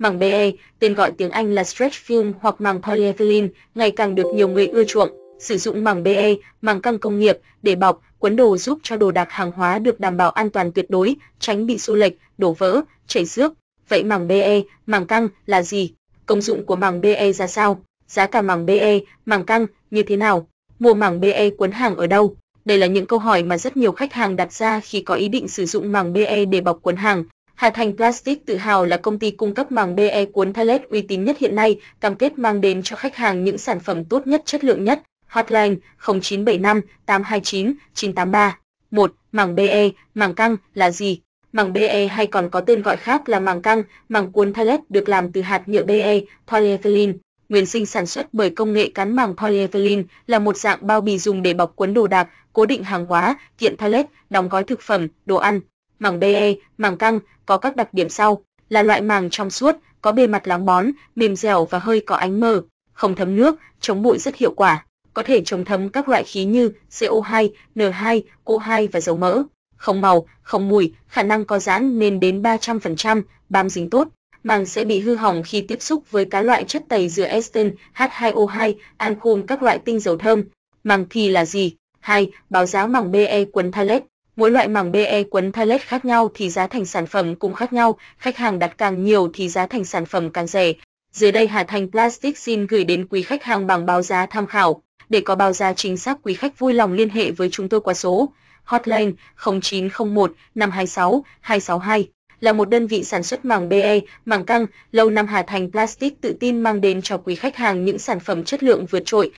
Màng BE, tên gọi tiếng Anh là stretch film hoặc màng polyethylene, ngày càng được nhiều người ưa chuộng. Sử dụng màng BE, màng căng công nghiệp để bọc, quấn đồ giúp cho đồ đạc hàng hóa được đảm bảo an toàn tuyệt đối, tránh bị xô lệch, đổ vỡ, chảy xước. Vậy màng BE, màng căng là gì? Công dụng của màng BE ra sao? Giá cả màng BE, màng căng như thế nào? Mua màng BE quấn hàng ở đâu? Đây là những câu hỏi mà rất nhiều khách hàng đặt ra khi có ý định sử dụng màng BE để bọc quấn hàng. Hà Thành Plastic tự hào là công ty cung cấp màng BE cuốn Thalet uy tín nhất hiện nay, cam kết mang đến cho khách hàng những sản phẩm tốt nhất chất lượng nhất. Hotline 0975 829 983. 1. Màng BE, màng căng là gì? Màng BE hay còn có tên gọi khác là màng căng, màng cuốn Thalet được làm từ hạt nhựa BE, polyethylene. Nguyên sinh sản xuất bởi công nghệ cán màng polyethylene là một dạng bao bì dùng để bọc cuốn đồ đạc, cố định hàng hóa, kiện Thalet, đóng gói thực phẩm, đồ ăn. Màng BE, màng căng có các đặc điểm sau: là loại màng trong suốt, có bề mặt láng bón, mềm dẻo và hơi có ánh mờ, không thấm nước, chống bụi rất hiệu quả, có thể chống thấm các loại khí như CO2, N2, O2 và dầu mỡ. Không màu, không mùi, khả năng có giãn lên đến 300%, bám dính tốt. Màng sẽ bị hư hỏng khi tiếp xúc với các loại chất tẩy rửa ester, H2O2, ancol, các loại tinh dầu thơm. Màng thì là gì? 2. Báo giá màng BE quấn Thalet Mỗi loại màng BE quấn pallet khác nhau thì giá thành sản phẩm cũng khác nhau, khách hàng đặt càng nhiều thì giá thành sản phẩm càng rẻ. Dưới đây Hà Thành Plastic xin gửi đến quý khách hàng bằng báo giá tham khảo. Để có báo giá chính xác quý khách vui lòng liên hệ với chúng tôi qua số hotline 0901 526 262 là một đơn vị sản xuất màng BE, màng căng, lâu năm Hà Thành Plastic tự tin mang đến cho quý khách hàng những sản phẩm chất lượng vượt trội.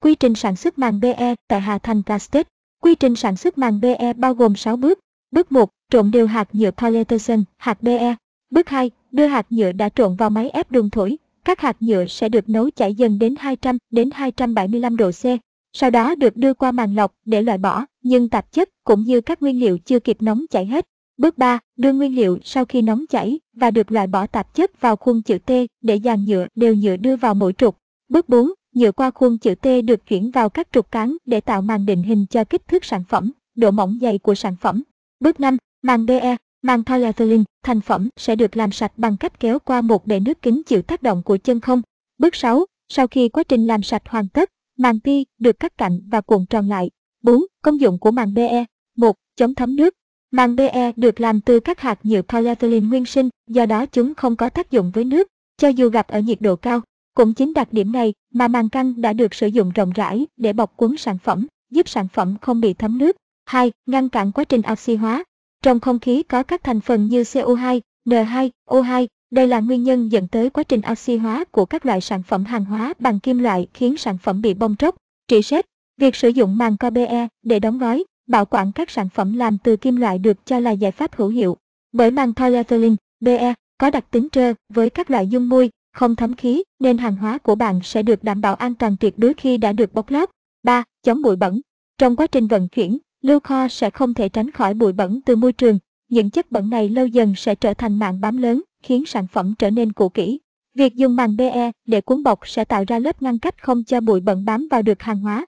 Quy trình sản xuất màng BE tại Hà Thành Plastic Quy trình sản xuất màng BE bao gồm 6 bước. Bước 1, trộn đều hạt nhựa polyethylene, hạt BE. Bước 2, đưa hạt nhựa đã trộn vào máy ép đường thổi. Các hạt nhựa sẽ được nấu chảy dần đến 200 đến 275 độ C. Sau đó được đưa qua màng lọc để loại bỏ nhưng tạp chất cũng như các nguyên liệu chưa kịp nóng chảy hết. Bước 3, đưa nguyên liệu sau khi nóng chảy và được loại bỏ tạp chất vào khuôn chữ T để dàn nhựa đều nhựa đưa vào mỗi trục. Bước 4, Nhựa qua khuôn chữ T được chuyển vào các trục cán để tạo màng định hình cho kích thước sản phẩm, độ mỏng dày của sản phẩm. Bước 5. Màng BE, màng polyethylene, thành phẩm sẽ được làm sạch bằng cách kéo qua một bể nước kính chịu tác động của chân không. Bước 6. Sau khi quá trình làm sạch hoàn tất, màng pi được cắt cạnh và cuộn tròn lại. 4. Công dụng của màng BE 1. Chống thấm nước Màng BE được làm từ các hạt nhựa polyethylene nguyên sinh, do đó chúng không có tác dụng với nước, cho dù gặp ở nhiệt độ cao. Cũng chính đặc điểm này mà màng căng đã được sử dụng rộng rãi để bọc cuốn sản phẩm, giúp sản phẩm không bị thấm nước. 2. Ngăn cản quá trình oxy hóa. Trong không khí có các thành phần như CO2, N2, O2, đây là nguyên nhân dẫn tới quá trình oxy hóa của các loại sản phẩm hàng hóa bằng kim loại khiến sản phẩm bị bong tróc, trị sét. Việc sử dụng màng kbe để đóng gói, bảo quản các sản phẩm làm từ kim loại được cho là giải pháp hữu hiệu. Bởi màng polyethylene, BE, có đặc tính trơ với các loại dung môi, không thấm khí, nên hàng hóa của bạn sẽ được đảm bảo an toàn tuyệt đối khi đã được bóc lót. 3. Chống bụi bẩn. Trong quá trình vận chuyển, lưu kho sẽ không thể tránh khỏi bụi bẩn từ môi trường. Những chất bẩn này lâu dần sẽ trở thành mạng bám lớn, khiến sản phẩm trở nên cũ kỹ. Việc dùng màng BE để cuốn bọc sẽ tạo ra lớp ngăn cách không cho bụi bẩn bám vào được hàng hóa.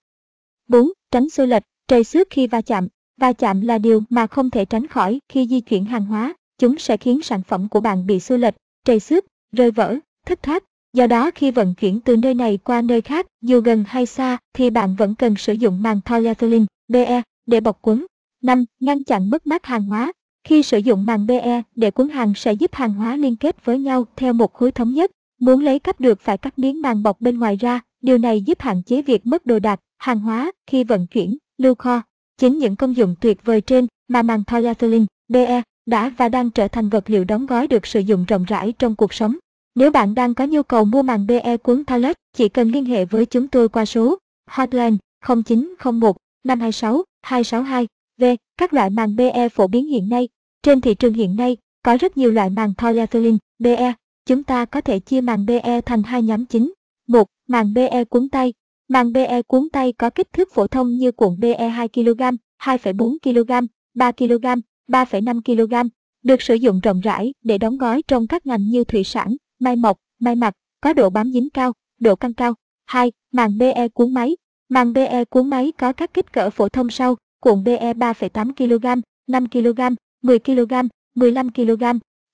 4. Tránh xô lệch, trầy xước khi va chạm. Va chạm là điều mà không thể tránh khỏi khi di chuyển hàng hóa. Chúng sẽ khiến sản phẩm của bạn bị xô lệch, trầy xước, rơi vỡ, thất thoát. Do đó khi vận chuyển từ nơi này qua nơi khác, dù gần hay xa, thì bạn vẫn cần sử dụng màng polyethylene, BE, để bọc quấn. 5. Ngăn chặn mất mát hàng hóa. Khi sử dụng màng BE để cuốn hàng sẽ giúp hàng hóa liên kết với nhau theo một khối thống nhất. Muốn lấy cắp được phải cắt miếng màng bọc bên ngoài ra, điều này giúp hạn chế việc mất đồ đạc, hàng hóa khi vận chuyển, lưu kho. Chính những công dụng tuyệt vời trên mà màng polyethylene, BE, đã và đang trở thành vật liệu đóng gói được sử dụng rộng rãi trong cuộc sống. Nếu bạn đang có nhu cầu mua màng BE cuốn pallet, chỉ cần liên hệ với chúng tôi qua số hotline 0901 526 262 V. Các loại màng BE phổ biến hiện nay. Trên thị trường hiện nay, có rất nhiều loại màng polyethylene, BE. Chúng ta có thể chia màng BE thành hai nhóm chính. một Màng BE cuốn tay. Màng BE cuốn tay có kích thước phổ thông như cuộn BE 2 kg, 2,4 kg, 3 kg, 3,5 kg, được sử dụng rộng rãi để đóng gói trong các ngành như thủy sản, mai mộc, mai mặt, có độ bám dính cao, độ căng cao. 2. Màng BE cuốn máy. Màng BE cuốn máy có các kích cỡ phổ thông sau, cuộn BE 3,8 kg, 5 kg, 10 kg, 15 kg.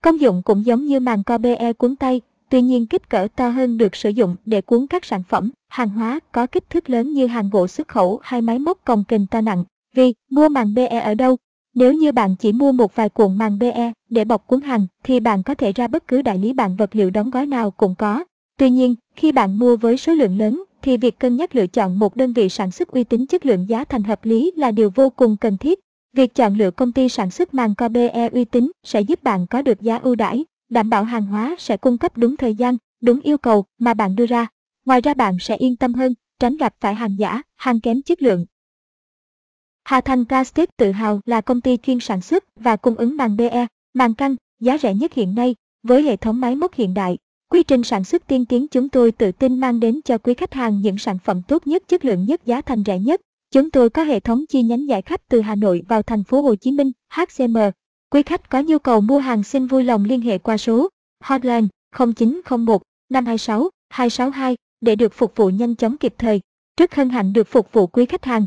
Công dụng cũng giống như màng co BE cuốn tay, tuy nhiên kích cỡ to hơn được sử dụng để cuốn các sản phẩm, hàng hóa có kích thước lớn như hàng gỗ xuất khẩu hay máy móc cồng kềnh to nặng. Vì mua màng BE ở đâu? Nếu như bạn chỉ mua một vài cuộn màng BE để bọc cuốn hàng thì bạn có thể ra bất cứ đại lý bạn vật liệu đóng gói nào cũng có. Tuy nhiên, khi bạn mua với số lượng lớn thì việc cân nhắc lựa chọn một đơn vị sản xuất uy tín chất lượng giá thành hợp lý là điều vô cùng cần thiết. Việc chọn lựa công ty sản xuất màng co BE uy tín sẽ giúp bạn có được giá ưu đãi, đảm bảo hàng hóa sẽ cung cấp đúng thời gian, đúng yêu cầu mà bạn đưa ra. Ngoài ra bạn sẽ yên tâm hơn, tránh gặp phải hàng giả, hàng kém chất lượng. Hà Thành Plastic tự hào là công ty chuyên sản xuất và cung ứng màng BE, màng căng, giá rẻ nhất hiện nay, với hệ thống máy móc hiện đại, Quy trình sản xuất tiên tiến chúng tôi tự tin mang đến cho quý khách hàng những sản phẩm tốt nhất, chất lượng nhất, giá thành rẻ nhất. Chúng tôi có hệ thống chi nhánh giải khách từ Hà Nội vào thành phố Hồ Chí Minh, HCM. Quý khách có nhu cầu mua hàng xin vui lòng liên hệ qua số hotline 0901 526 262 để được phục vụ nhanh chóng kịp thời. Rất hân hạnh được phục vụ quý khách hàng.